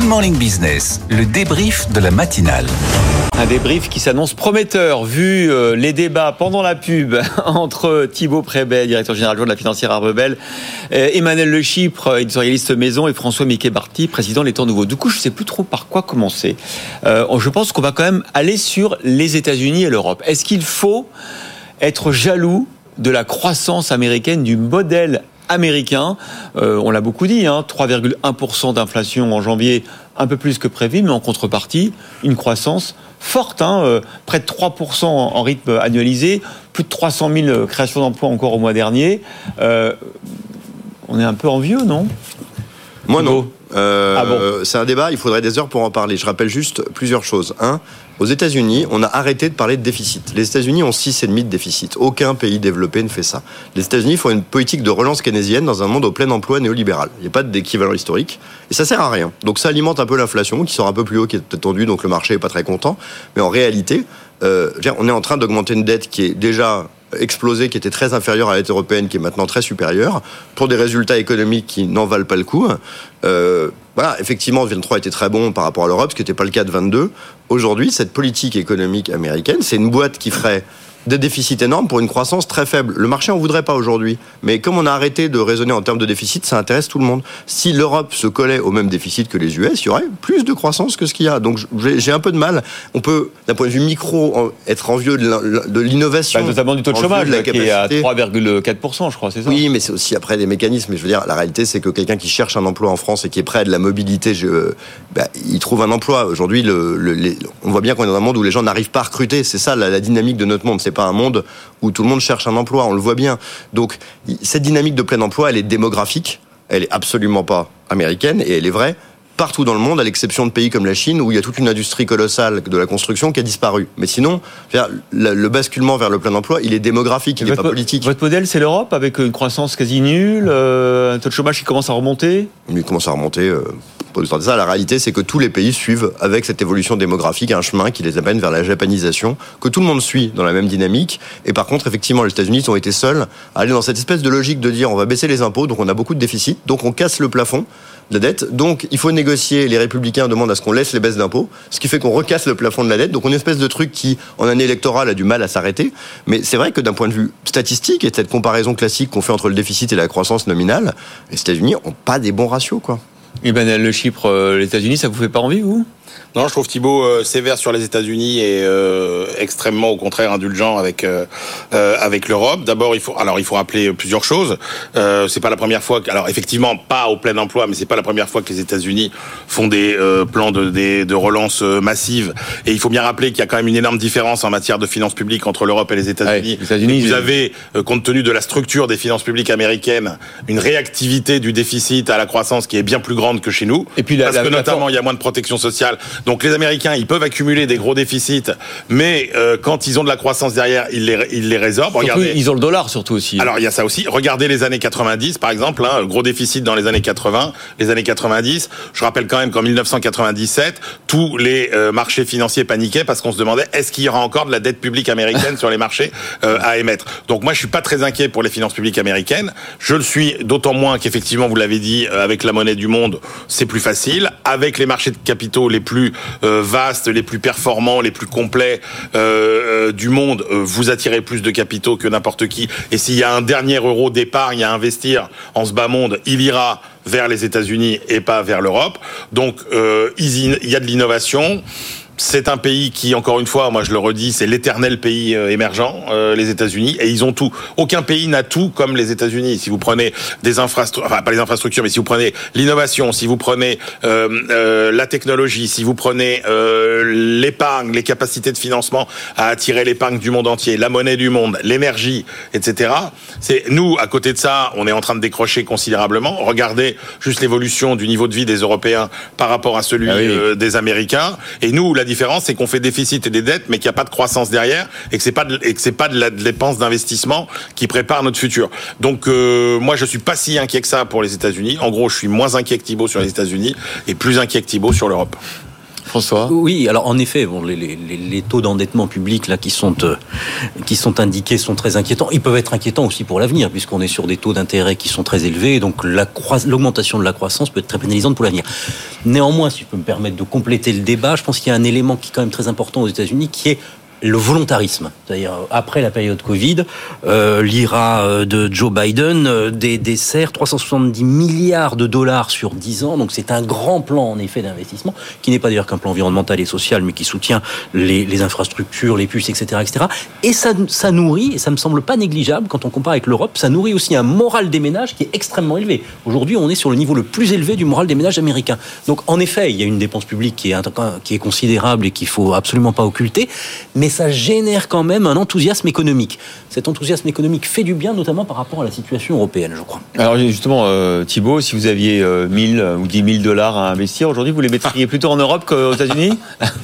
Good Morning Business, le débrief de la matinale. Un débrief qui s'annonce prometteur, vu euh, les débats pendant la pub entre Thibaut Prébet, directeur général de la financière Arbebel, Emmanuel Le Chypre, éditorialiste maison, et François Mickey Barty, président des Temps Nouveaux. Du coup, je ne sais plus trop par quoi commencer. Euh, je pense qu'on va quand même aller sur les États-Unis et l'Europe. Est-ce qu'il faut être jaloux de la croissance américaine, du modèle américain. Euh, on l'a beaucoup dit, 3,1% hein, d'inflation en janvier, un peu plus que prévu, mais en contrepartie, une croissance forte, hein, euh, près de 3% en rythme annualisé, plus de 300 000 créations d'emplois encore au mois dernier. Euh, on est un peu envieux, non? Moi non. Ah c'est un débat, il faudrait des heures pour en parler. Je rappelle juste plusieurs choses. Un, aux États-Unis, on a arrêté de parler de déficit. Les États-Unis ont 6,5 de déficit. Aucun pays développé ne fait ça. Les États-Unis font une politique de relance keynésienne dans un monde au plein emploi néolibéral. Il n'y a pas d'équivalent historique. Et ça sert à rien. Donc ça alimente un peu l'inflation, qui sort un peu plus haut, qui est tendue, donc le marché n'est pas très content. Mais en réalité, euh, on est en train d'augmenter une dette qui est déjà explosée, qui était très inférieure à la dette européenne, qui est maintenant très supérieure, pour des résultats économiques qui n'en valent pas le coup. Euh, voilà, effectivement, 23 était très bon par rapport à l'Europe, ce qui n'était pas le cas de 22. Aujourd'hui, cette politique économique américaine, c'est une boîte qui ferait des déficits énormes pour une croissance très faible. Le marché en voudrait pas aujourd'hui. Mais comme on a arrêté de raisonner en termes de déficit, ça intéresse tout le monde. Si l'Europe se collait au même déficit que les US, il y aurait plus de croissance que ce qu'il y a. Donc j'ai un peu de mal. On peut, d'un point de vue micro, être envieux de l'innovation. Bah, notamment du taux de chômage, qui est à 3,4%, je crois, c'est ça? Oui, mais c'est aussi après des mécanismes. Mais je veux dire, la réalité, c'est que quelqu'un qui cherche un emploi en France et qui est prêt à de la mobilité, je, bah, il trouve un emploi. Aujourd'hui, le, on voit bien qu'on est dans un monde où les gens n'arrivent pas à recruter. C'est ça la, dynamique de notre monde. C'est pas un monde où tout le monde cherche un emploi, on le voit bien. Donc cette dynamique de plein emploi, elle est démographique, elle est absolument pas américaine et elle est vraie partout dans le monde, à l'exception de pays comme la Chine, où il y a toute une industrie colossale de la construction qui a disparu. Mais sinon, le basculement vers le plein emploi, il est démographique, il n'est pas politique. Votre modèle, c'est l'Europe, avec une croissance quasi nulle, euh, un taux de chômage qui commence à remonter? Il commence à remonter. Euh, ça, la réalité, c'est que tous les pays suivent avec cette évolution démographique un chemin qui les amène vers la japanisation, que tout le monde suit dans la même dynamique. Et par contre, effectivement, les États-Unis ont été seuls à aller dans cette espèce de logique de dire on va baisser les impôts, donc on a beaucoup de déficit, donc on casse le plafond la dette. Donc il faut négocier. Les républicains demandent à ce qu'on laisse les baisses d'impôts, ce qui fait qu'on recasse le plafond de la dette. Donc une espèce de truc qui, en année électorale, a du mal à s'arrêter. Mais c'est vrai que d'un point de vue statistique et cette comparaison classique qu'on fait entre le déficit et la croissance nominale, les États-Unis n'ont pas des bons ratios, quoi. Et ben, le Chypre, euh, les États-Unis, ça vous fait pas envie, vous? Non, je trouve Thibault euh, sévère sur les États-Unis et euh, extrêmement au contraire indulgent avec euh, euh avec l'Europe. D'abord, il faut alors il faut rappeler plusieurs choses. Euh, c'est pas la première fois. Que, alors effectivement, pas au plein emploi, mais c'est pas la première fois que les États-Unis font des plans de, de, de relance massive. Et il faut bien rappeler qu'il y a quand même une énorme différence en matière de finances publiques entre l'Europe et les États-Unis. États-Unis vous avez, compte tenu de la structure des finances publiques américaines, une réactivité du déficit à la croissance qui est bien plus grande que chez nous. Et puis parce que notamment il y a moins de protection sociale donc les Américains, ils peuvent accumuler des gros déficits, mais euh, quand ils ont de la croissance derrière, ils les, ils les résorbent. Regardez. ils ont le dollar surtout aussi. Alors il y a ça aussi. Regardez les années 90 par exemple, hein, gros déficit dans les années 80, les années 90. Je rappelle quand même qu'en 1997, tous les euh, marchés financiers paniquaient parce qu'on se demandait est-ce qu'il y aura encore de la dette publique américaine sur les marchés euh, à émettre. Donc moi je suis pas très inquiet pour les finances publiques américaines. Je le suis d'autant moins qu'effectivement vous l'avez dit avec la monnaie du monde, c'est plus facile. Avec les marchés de capitaux les plus euh, vastes, les plus performants, les plus complets euh, euh, du monde, vous attirez plus de capitaux que n'importe qui. Et s'il y a un dernier euro d'épargne à investir en ce bas monde, il ira vers les États-Unis et pas vers l'Europe. Donc il y a de l'innovation c'est un pays qui, encore une fois, moi je le redis, c'est l'éternel pays euh, émergent, euh, les États-Unis, et ils ont tout. Aucun pays n'a tout comme les États-Unis. Si vous prenez des infrastructures, enfin pas les infrastructures, mais si vous prenez l'innovation, si vous prenez euh, la technologie, si vous prenez l'épargne, les capacités de financement à attirer l'épargne du monde entier, la monnaie du monde, l'énergie, etc. C'est nous, à côté de ça, on est en train de décrocher considérablement. Regardez juste l'évolution du niveau de vie des Européens par rapport à celui ah des Américains. Et nous, la différence, c'est qu'on fait déficit et des dettes, mais qu'il n'y a pas de croissance derrière et que c'est pas de, et que c'est pas de la dépense d'investissement qui prépare notre futur. Donc euh, moi, je suis pas si inquiet que ça pour les États-Unis. En gros, je suis moins inquiet que Thibault sur les États-Unis et plus inquiet que Thibault sur l'Europe. François Oui, alors en effet, les taux d'endettement public là qui sont euh, qui sont indiqués sont très inquiétants. Ils peuvent être inquiétants aussi pour l'avenir, puisqu'on est sur des taux d'intérêt qui sont très élevés, donc l'augmentation de la croissance peut être très pénalisante pour l'avenir. Néanmoins, si je peux me permettre de compléter le débat, je pense qu'il y a un élément qui est quand même très important aux États-Unis, qui est le volontarisme. C'est-à-dire, après la période Covid, euh, l'IRA euh, de Joe Biden euh, dessert 370 milliards de dollars sur 10 ans. Donc c'est un grand plan, en effet, d'investissement, qui n'est pas d'ailleurs qu'un plan environnemental et social, mais qui soutient les, infrastructures, les puces, etc. etc. Et ça, nourrit, et ça me semble pas négligeable quand on compare avec l'Europe, ça nourrit aussi un moral des ménages qui est extrêmement élevé. Aujourd'hui, on est sur le niveau le plus élevé du moral des ménages américains. Donc en effet, il y a une dépense publique qui est, qui est considérable et qu'il faut absolument pas occulter, mais ça génère quand même un enthousiasme économique. Cet enthousiasme économique fait du bien, notamment par rapport à la situation européenne, je crois. Alors justement, euh, Thibault, si vous aviez 1000 euh, ou 10 000 dollars à investir aujourd'hui, vous les mettriez plutôt en Europe qu'aux États-Unis?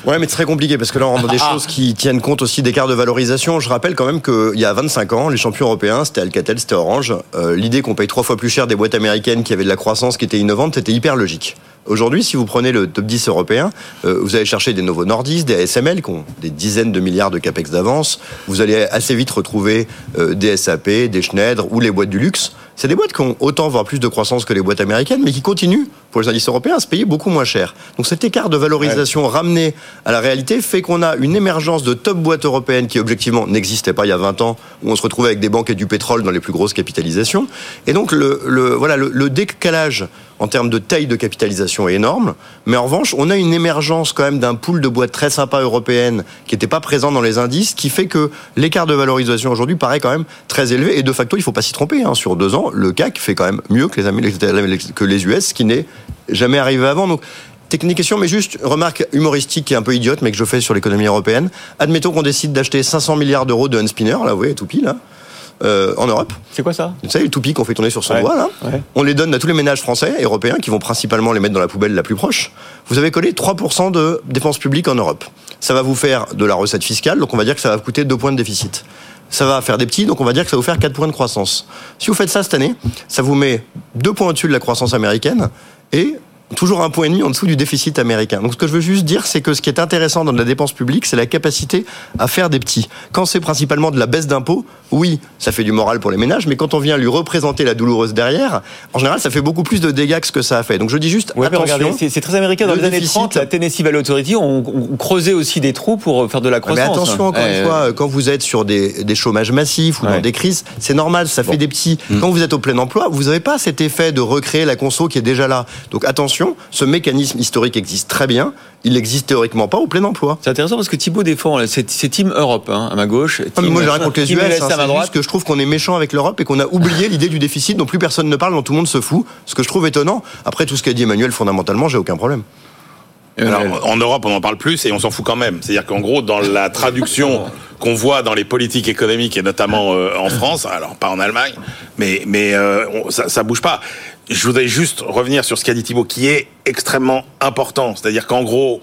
Ouais, mais c'est très compliqué parce que là, on rentre dans des ah. choses qui tiennent compte aussi d'écarts de valorisation. Je rappelle quand même qu'il y a 25 ans, les champions européens, c'était Alcatel, c'était Orange. Euh, l'idée qu'on paye trois fois plus cher des boîtes américaines qui avaient de la croissance, qui étaient innovantes, c'était hyper logique. Aujourd'hui, si vous prenez le top 10 européen, euh, vous allez chercher des Novo Nordisk, des ASML qui ont des dizaines de milliards de capex d'avance. Vous allez assez vite retrouver euh, des SAP, des Schneider ou les boîtes du luxe. C'est des boîtes qui ont autant, voire plus de croissance que les boîtes américaines, mais qui continuent, pour les indices européens, à se payer beaucoup moins cher. Donc cet écart de valorisation ramené à la réalité fait qu'on a une émergence de top boîtes européennes qui, objectivement, n'existait pas il y a 20 ans, où on se retrouvait avec des banques et du pétrole dans les plus grosses capitalisations. Et donc le, le voilà, le, le décalage en termes de taille de capitalisation est énorme. Mais en revanche, on a une émergence quand même d'un pool de boîtes très sympa européennes qui n'était pas présent dans les indices, qui fait que l'écart de valorisation aujourd'hui paraît quand même très élevé. Et de facto, il ne faut pas s'y tromper. Hein. Sur deux ans, le CAC fait quand même mieux que les, que les US, ce qui n'est jamais arrivé avant. Donc, technique question, mais juste remarque humoristique est un peu idiote, mais que je fais sur l'économie européenne. Admettons qu'on décide d'acheter 500 milliards d'euros de Unspinner, là, vous voyez, tout pile, là. Euh, en Europe. C'est quoi ça Vous savez, les toupies qu'on fait tourner sur son doigt, là On les donne à tous les ménages français et européens qui vont principalement les mettre dans la poubelle la plus proche. Vous avez collé 3% de dépenses publiques en Europe. Ça va vous faire de la recette fiscale, donc on va dire que ça va vous coûter 2 points de déficit. Ça va faire des petits, donc on va dire que ça va vous faire 4 points de croissance. Si vous faites ça cette année, ça vous met 2 points au-dessus de la croissance américaine et toujours un point et demi en dessous du déficit américain. Donc ce que je veux juste dire, c'est que ce qui est intéressant dans la dépense publique, c'est la capacité à faire des petits. Quand c'est principalement de la baisse d'impôts, oui, ça fait du moral pour les ménages, mais quand on vient lui représenter la douloureuse derrière, en général, ça fait beaucoup plus de dégâts que ce que ça a fait. Donc je dis juste, attention. C'est très américain. Dans les années 30, la Tennessee Valley Authority, on, creusait aussi des trous pour faire de la croissance. Mais attention, encore une fois, quand vous êtes sur des, des chômages massifs ou dans des crises, c'est normal, ça fait des petits. Mm. Quand vous êtes au plein emploi, vous n'avez pas cet effet de recréer la conso qui est déjà là. Donc attention, ce mécanisme historique existe très bien il n'existe théoriquement pas au plein emploi. C'est intéressant parce que Thibault défend, c'est Team Europe hein, à ma gauche. moi, je raconte les US, hein, c'est juste que je trouve qu'on est méchant avec l'Europe et qu'on a oublié l'idée du déficit dont plus personne ne parle, dont tout le monde se fout. Ce que je trouve étonnant. Après, tout ce qu'a dit Emmanuel, fondamentalement, j'ai aucun problème. Alors, en Europe, on en parle plus et on s'en fout quand même. C'est-à-dire qu'en gros, dans la traduction qu'on voit dans les politiques économiques et notamment euh, en France, alors pas en Allemagne, mais mais euh, ça, ça bouge pas. Je voudrais juste revenir sur ce qu'a dit Thibault, qui est extrêmement important. C'est-à-dire qu'en gros,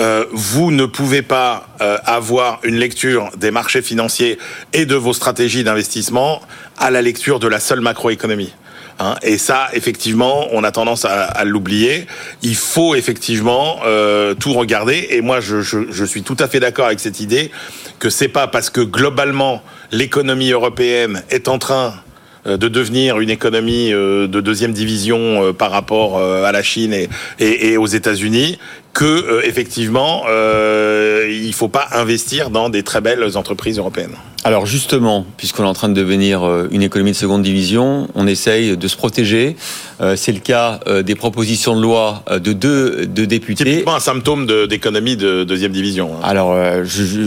euh, vous ne pouvez pas euh, avoir une lecture des marchés financiers et de vos stratégies d'investissement à la lecture de la seule macroéconomie. Hein. et ça, effectivement, on a tendance à, l'oublier. Il faut effectivement euh, tout regarder. Et moi, je, je, je suis tout à fait d'accord avec cette idée que c'est pas parce que globalement l'économie européenne est en train de devenir une économie de deuxième division par rapport à la Chine et, et, et aux États-Unis que euh, effectivement euh, il faut pas investir dans des très belles entreprises européennes. Alors justement, puisqu'on est en train de devenir euh, une économie de seconde division, on essaye de se protéger. Euh, c'est le cas des propositions de loi de deux de députés. Typiquement un symptôme d'économie de, deuxième division. Hein. Alors, je, je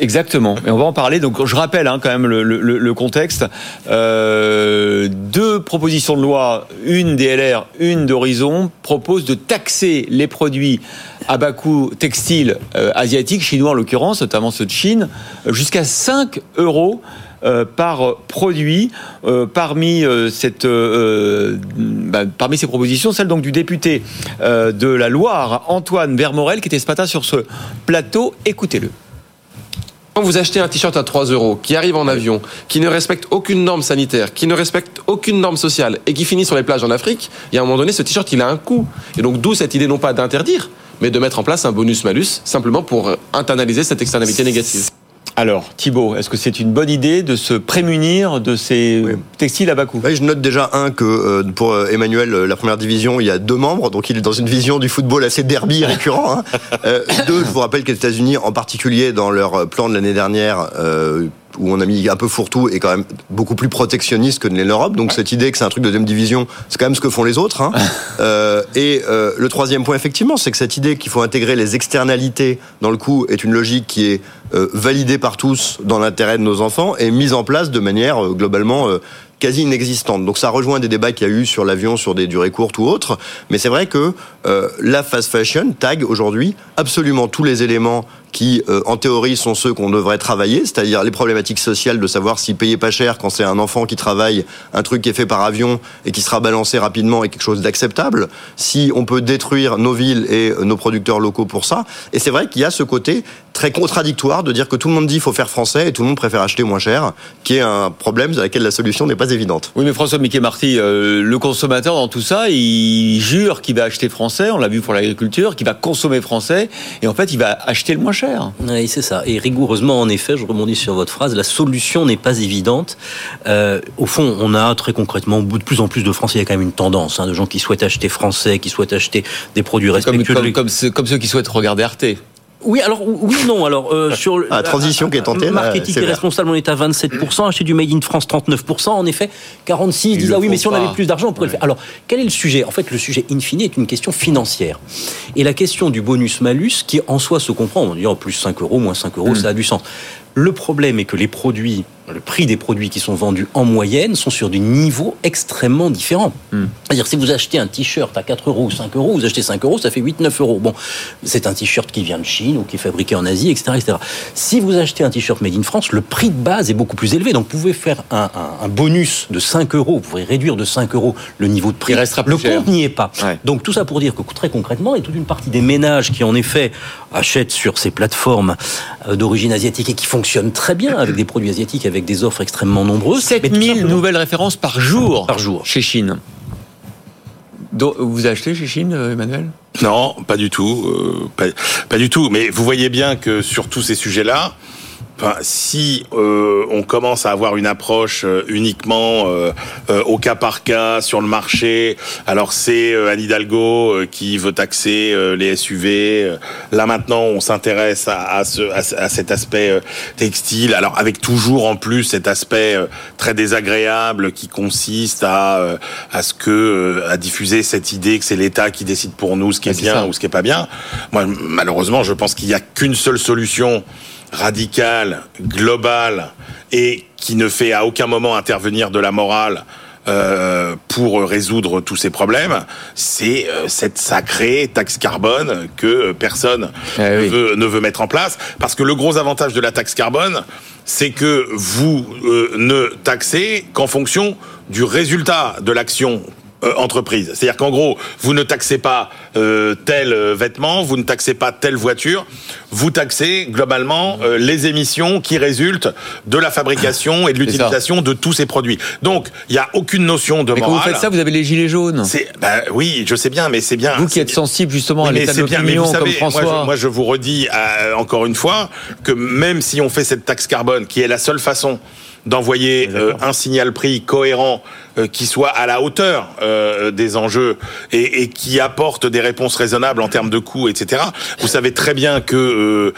Exactement. Et on va en parler. Donc, je rappelle hein, quand même le, contexte. Euh, deux propositions de loi, une DLR, une d'Horizon, proposent de taxer les produits à bas coût textiles euh, asiatiques, chinois en l'occurrence, notamment ceux de Chine, jusqu'à 5 euros. Euh, par produit euh, parmi cette bah, parmi ces propositions celle donc du député de la Loire Antoine Vermorel qui était ce matin sur ce plateau écoutez-le quand vous achetez un t-shirt à 3 euros, qui arrive en avion, qui ne respecte aucune norme sanitaire, qui ne respecte aucune norme sociale et qui finit sur les plages en Afrique, il y a un moment donné, ce t-shirt, il a un coût. Et donc, d'où cette idée non pas d'interdire, mais de mettre en place un bonus-malus, simplement pour internaliser cette externalité négative. Alors, Thibault, est-ce que c'est une bonne idée de se prémunir de ces textiles à bas coût? Je note déjà, un, que euh, pour euh, Emmanuel, euh, la première division, il y a deux membres, donc il est dans une vision du football assez derby récurrent. Hein. deux, je vous rappelle que les États-Unis, en particulier dans leur plan de l'année dernière, où on a mis un peu fourre-tout et quand même beaucoup plus protectionniste que l'Europe. Donc cette idée que c'est un truc de deuxième division, c'est quand même ce que font les autres. Hein. euh, et euh, le troisième point, effectivement, c'est que cette idée qu'il faut intégrer les externalités dans le coût est une logique qui est euh, validée par tous dans l'intérêt de nos enfants et mise en place de manière euh, globalement quasi inexistante. Donc ça rejoint des débats qu'il y a eu sur l'avion, sur des durées courtes ou autres. Mais c'est vrai que euh, la fast fashion tag aujourd'hui absolument tous les éléments qui, euh, en théorie, sont ceux qu'on devrait travailler, c'est-à-dire les problématiques sociales de savoir si payer pas cher quand c'est un enfant qui travaille, un truc qui est fait par avion et qui sera balancé rapidement est quelque chose d'acceptable, si on peut détruire nos villes et euh, nos producteurs locaux pour ça. Et c'est vrai qu'il y a ce côté très contradictoire de dire que tout le monde dit qu'il faut faire français et tout le monde préfère acheter moins cher, qui est un problème sur lequel la solution n'est pas évidente. Oui, mais François Mickey Marty, euh, le consommateur dans tout ça, il jure qu'il va acheter français, on l'a vu pour l'agriculture, qu'il va consommer français, et en fait, il va acheter le moins cher. Oui, c'est ça. Et rigoureusement, en effet, je rebondis sur votre phrase, la solution n'est pas évidente. Euh, au fond, on a très concrètement, de plus en plus de Français, il y a quand même une tendance hein, de gens qui souhaitent acheter français, qui souhaitent acheter des produits respectueux. Comme, comme, comme, comme ceux qui souhaitent regarder Arte. Oui, alors oui, non. Alors euh, sur la transition qui est tentée, marketing responsable, on est à 27%, acheter du made in France 39%. En effet, 46 disent ah oui, mais si on avait plus d'argent, on pourrait le faire. Alors quel est le sujet? En fait, le sujet in fine est une question financière. Et la question du bonus malus, qui en soi se comprend, on dit en plus 5 euros, moins 5 euros, mm. ça a du sens. Le problème est que les produits, le prix des produits qui sont vendus en moyenne sont sur des niveaux extrêmement différents. Hmm. C'est-à-dire, si vous achetez un t-shirt à 4 euros ou 5 euros, vous achetez 5 euros, ça fait 8-9 euros. Bon, c'est un t-shirt qui vient de Chine ou qui est fabriqué en Asie, etc., etc. Si vous achetez un t-shirt made in France, le prix de base est beaucoup plus élevé. Donc, vous pouvez faire un, bonus de 5 euros, vous pouvez réduire de 5 euros le niveau de prix. Il restera plus le compte n'y est pas. Donc, tout ça pour dire que très concrètement, il y a toute une partie des ménages qui, en effet, achètent sur ces plateformes d'origine asiatique et qui fonctionnent fonctionne très bien avec des produits asiatiques, avec des offres extrêmement nombreuses. 7000 nouvelles références par jour, par jour chez Chine. vous achetez chez Chine, euh, Emmanuel? Non, pas du tout. Euh, pas, du tout. Mais vous voyez bien que sur tous ces sujets-là, Enfin, si euh, on commence à avoir une approche euh, uniquement euh, au cas par cas sur le marché, alors c'est Anne Hidalgo qui veut taxer les SUV. Là maintenant, on s'intéresse à, à, ce, à, cet aspect textile. Alors avec toujours en plus cet aspect très désagréable qui consiste à à ce que à diffuser cette idée que c'est l'État qui décide pour nous ce qui est, bien ou ce qui est pas bien. Moi, malheureusement, je pense qu'il y a qu'une seule solution radical, global et qui ne fait à aucun moment intervenir de la morale euh, pour résoudre tous ces problèmes, c'est euh, cette sacrée taxe carbone que personne eh ne, veut, ne, veut, mettre en place. Parce que le gros avantage de la taxe carbone, c'est que vous euh, ne taxez qu'en fonction du résultat de l'action euh, entreprise. C'est-à-dire qu'en gros, vous ne taxez pas euh, tel euh, vêtement, vous ne taxez pas telle voiture, vous taxez globalement les émissions qui résultent de la fabrication et de l'utilisation de tous ces produits. Donc, il n'y a aucune notion de mais morale. Quand vous faites ça, vous avez les gilets jaunes. Bah, oui, je sais bien, mais c'est bien. Vous qui êtes sensible justement à l'état de l'opinion, comme François. Moi je, moi, je vous redis encore une fois que même si on fait cette taxe carbone, qui est la seule façon d'envoyer un signal prix cohérent qui soit à la hauteur des enjeux et, et, qui apporte des réponses raisonnables en termes de coûts, etc. Vous savez très bien que,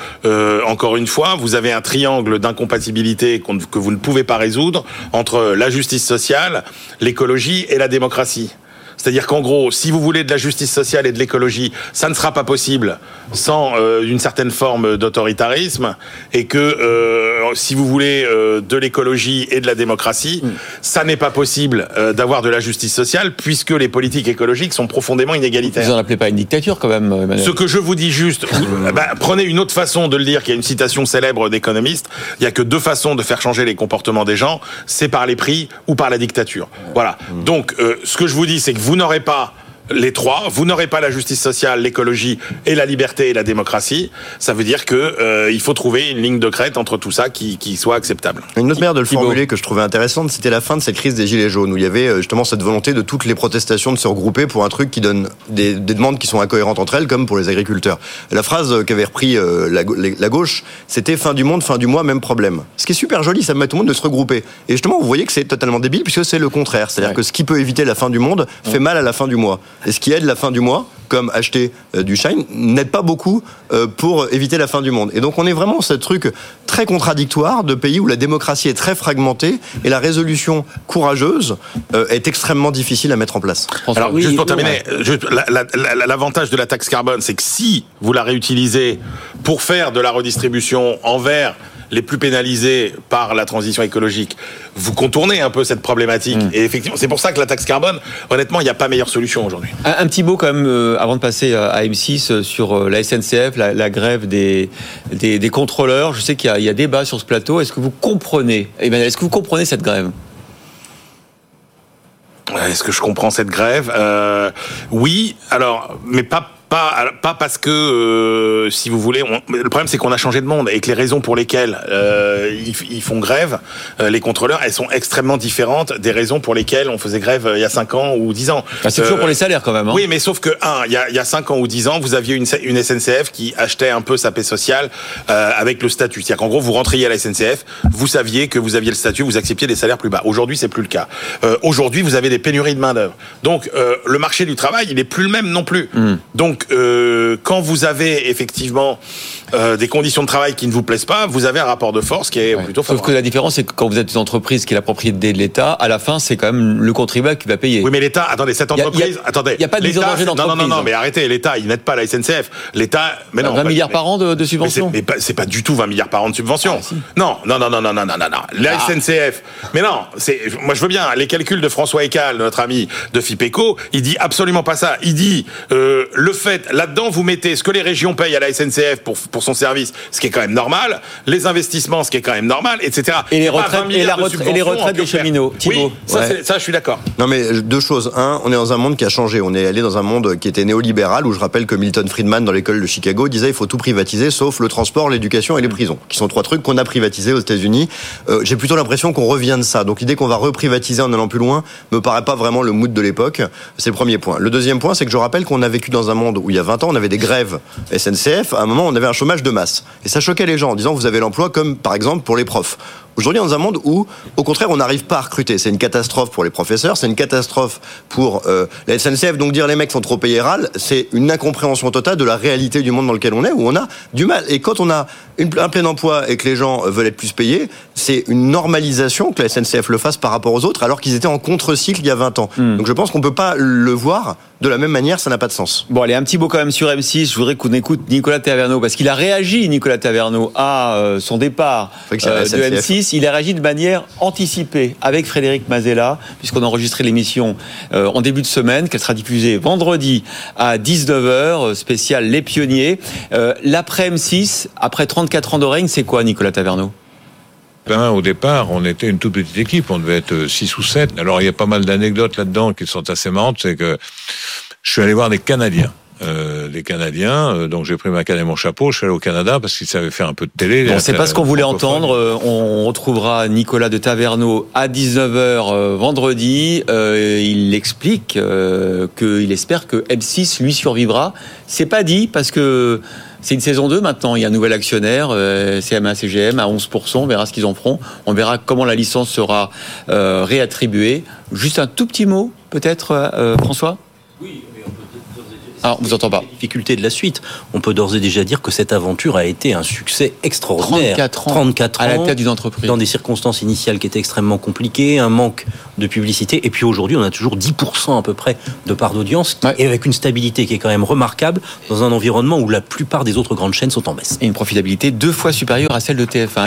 encore une fois, vous avez un triangle d'incompatibilité que vous ne pouvez pas résoudre entre la justice sociale, l'écologie et la démocratie. C'est-à-dire qu'en gros, si vous voulez de la justice sociale et de l'écologie, ça ne sera pas possible sans euh, une certaine forme d'autoritarisme, et que euh, si vous voulez euh, de l'écologie et de la démocratie, mm. ça n'est pas possible d'avoir de la justice sociale puisque les politiques écologiques sont profondément inégalitaires. Vous n'en appelez pas une dictature quand même, Emmanuel. Ce que je vous dis juste, bah, prenez une autre façon de le dire, qui a une citation célèbre d'économistes, il y a que deux façons de faire changer les comportements des gens, c'est par les prix ou par la dictature. Voilà. Mm. Donc, ce que je vous dis, c'est que vous n'aurez pas les trois. Vous n'aurez pas la justice sociale, l'écologie et la liberté et la démocratie. Ça veut dire que euh, il faut trouver une ligne de crête entre tout ça qui, qui soit acceptable. Une autre manière de le formuler que je trouvais intéressante, c'était la fin de cette crise des gilets jaunes où il y avait euh, justement cette volonté de toutes les protestations de se regrouper pour un truc qui donne des, des demandes qui sont incohérentes entre elles, comme pour les agriculteurs. La phrase qu'avait repris euh, la, la, gauche, c'était fin du monde, fin du mois, même problème. Ce qui est super joli, ça met tout le monde de se regrouper. Et justement, vous voyez que c'est totalement débile puisque c'est le contraire. C'est-à-dire que ce qui peut éviter la fin du monde fait mal à la fin du mois. Et ce qui aide la fin du mois, comme acheter euh, du Shine, n'aide pas beaucoup euh, pour éviter la fin du monde. Et donc on est vraiment ce truc très contradictoire de pays où la démocratie est très fragmentée et la résolution courageuse euh, est extrêmement difficile à mettre en place. Alors juste pour terminer, l'avantage de la taxe carbone, c'est que si vous la réutilisez pour faire de la redistribution envers les plus pénalisés par la transition écologique, vous contournez un peu cette problématique. Mm. Et effectivement, c'est pour ça que la taxe carbone, honnêtement, il n'y a pas meilleure solution aujourd'hui. Un, petit mot quand même, euh, avant de passer à M6, euh, sur euh, la SNCF, la, grève des, des, contrôleurs. Je sais qu'il y, y, a débat sur ce plateau. Est-ce que vous comprenez, Emmanuel, est-ce que vous comprenez cette grève? Est-ce que je comprends cette grève? Euh, Oui, alors, mais pas pas, pas parce que, euh, si vous voulez, le problème c'est qu'on a changé de monde et que les raisons pour lesquelles euh, ils, font grève, euh, les contrôleurs, elles sont extrêmement différentes des raisons pour lesquelles on faisait grève il y a 5 ans ou 10 ans. Ah, c'est toujours pour les salaires quand même. Hein. Oui, mais sauf que, un, il y a, il y a 5 ans ou 10 ans, vous aviez une, une SNCF qui achetait un peu sa paix sociale avec le statut. C'est-à-dire qu'en gros, vous rentriez à la SNCF, vous saviez que vous aviez le statut, vous acceptiez des salaires plus bas. Aujourd'hui, c'est plus le cas. Aujourd'hui, vous avez des pénuries de main-d'œuvre. Donc, le marché du travail, il est plus le même non plus. Hmm. Donc, donc, euh, quand vous avez effectivement euh, des conditions de travail qui ne vous plaisent pas, vous avez un rapport de force qui est plutôt favorable. Sauf que la différence, c'est que quand vous êtes une entreprise qui est la propriété de l'État, à la fin, c'est quand même le contribuable qui va payer. Oui, mais l'État, attendez, cette entreprise, attendez. Il n'y a pas de mise en danger d'entreprise. Non, non, non, non, mais arrêtez, l'État, il n'aide pas la SNCF. L'État, mais non. 20 milliards par an de, subventions. Ah, mais c'est pas, pas, du tout 20 milliards par an de subventions. Non, non, non, non, non, non, non, non. La. Ah. SNCF. Mais non, moi je veux bien, les calculs de François Ecal, notre ami de FIPECO, il dit absolument pas ça. Il dit, euh, le fait là-dedans, vous mettez ce que les régions payent à la SNCF pour, pour son service, ce qui est quand même normal, les investissements, ce qui est quand même normal, etc. Et les retraites, et, la retraite, les retraites des cheminots. Oui, ça, ça, je suis d'accord. Non, mais deux choses. Un, on est dans un monde qui a changé. On est allé dans un monde qui était néolibéral, où je rappelle que Milton Friedman, dans l'école de Chicago, disait il faut tout privatiser, sauf le transport, l'éducation et les prisons, qui sont trois trucs qu'on a privatisés aux États-Unis. Euh, J'ai plutôt l'impression qu'on revient de ça. Donc l'idée qu'on va reprivatiser en allant plus loin me paraît pas vraiment le mood de l'époque. C'est le premier point. Le deuxième point, c'est que je rappelle qu'on a vécu dans un monde où il y a 20 ans, on avait des grèves SNCF. À un moment, on avait un chômage de masse. Et ça choquait les gens en disant vous avez l'emploi comme par exemple pour les profs. Aujourd'hui, dans un monde où, au contraire, on n'arrive pas à recruter. C'est une catastrophe pour les professeurs, c'est une catastrophe pour euh, la SNCF. Donc dire les mecs sont trop payés râle, c'est une incompréhension totale de la réalité du monde dans lequel on est, où on a du mal. Et quand on a une, un plein emploi et que les gens veulent être plus payés, c'est une normalisation que la SNCF le fasse par rapport aux autres, alors qu'ils étaient en contre-cycle il y a 20 ans. Hmm. Donc je pense qu'on peut pas le voir de la même manière, ça n'a pas de sens. Bon, allez, un petit mot quand même sur M6. Je voudrais qu'on écoute Nicolas Taverneau, parce qu'il a réagi, Nicolas Taverneau, à euh, son départ euh, de M6. Il a réagi de manière anticipée avec Frédéric Mazella, puisqu'on a enregistré l'émission euh, en début de semaine, qu'elle sera diffusée vendredi à 19h, spécial Les Pionniers. L'après M6, après 34 ans de règne, c'est quoi, Nicolas Taverneau? Ben, au départ, on était une toute petite équipe, on devait être 6 ou 7. Alors, il y a pas mal d'anecdotes là-dedans qui sont assez marrantes. C'est que je suis allé voir des Canadiens. Euh, des Canadiens. donc j'ai pris ma canne et mon chapeau, je suis allé au Canada parce qu'ils savaient faire un peu de télé. Bon, c'est pas ce qu'on voulait entendre. On retrouvera Nicolas de Taverneau à 19h vendredi. il explique qu'il espère que M6 lui survivra. C'est pas dit parce que c'est une saison 2 maintenant. Il y a un nouvel actionnaire, euh, CMA CGM, à 11%. On verra ce qu'ils en feront. On verra comment la licence sera euh, réattribuée. Juste un tout petit mot, peut-être, euh, François? Oui. Ah, on vous entend pas. Difficulté de la suite. On peut d'ores et déjà dire que cette aventure a été un succès extraordinaire. 34 ans. 34 ans. À la tête d'une entreprise. Dans des circonstances initiales qui étaient extrêmement compliquées, un manque de publicité. Et puis aujourd'hui, on a toujours 10% à peu près de part d'audience. Et avec une stabilité qui est quand même remarquable dans un environnement où la plupart des autres grandes chaînes sont en baisse. Et une profitabilité deux fois supérieure à celle de TF1.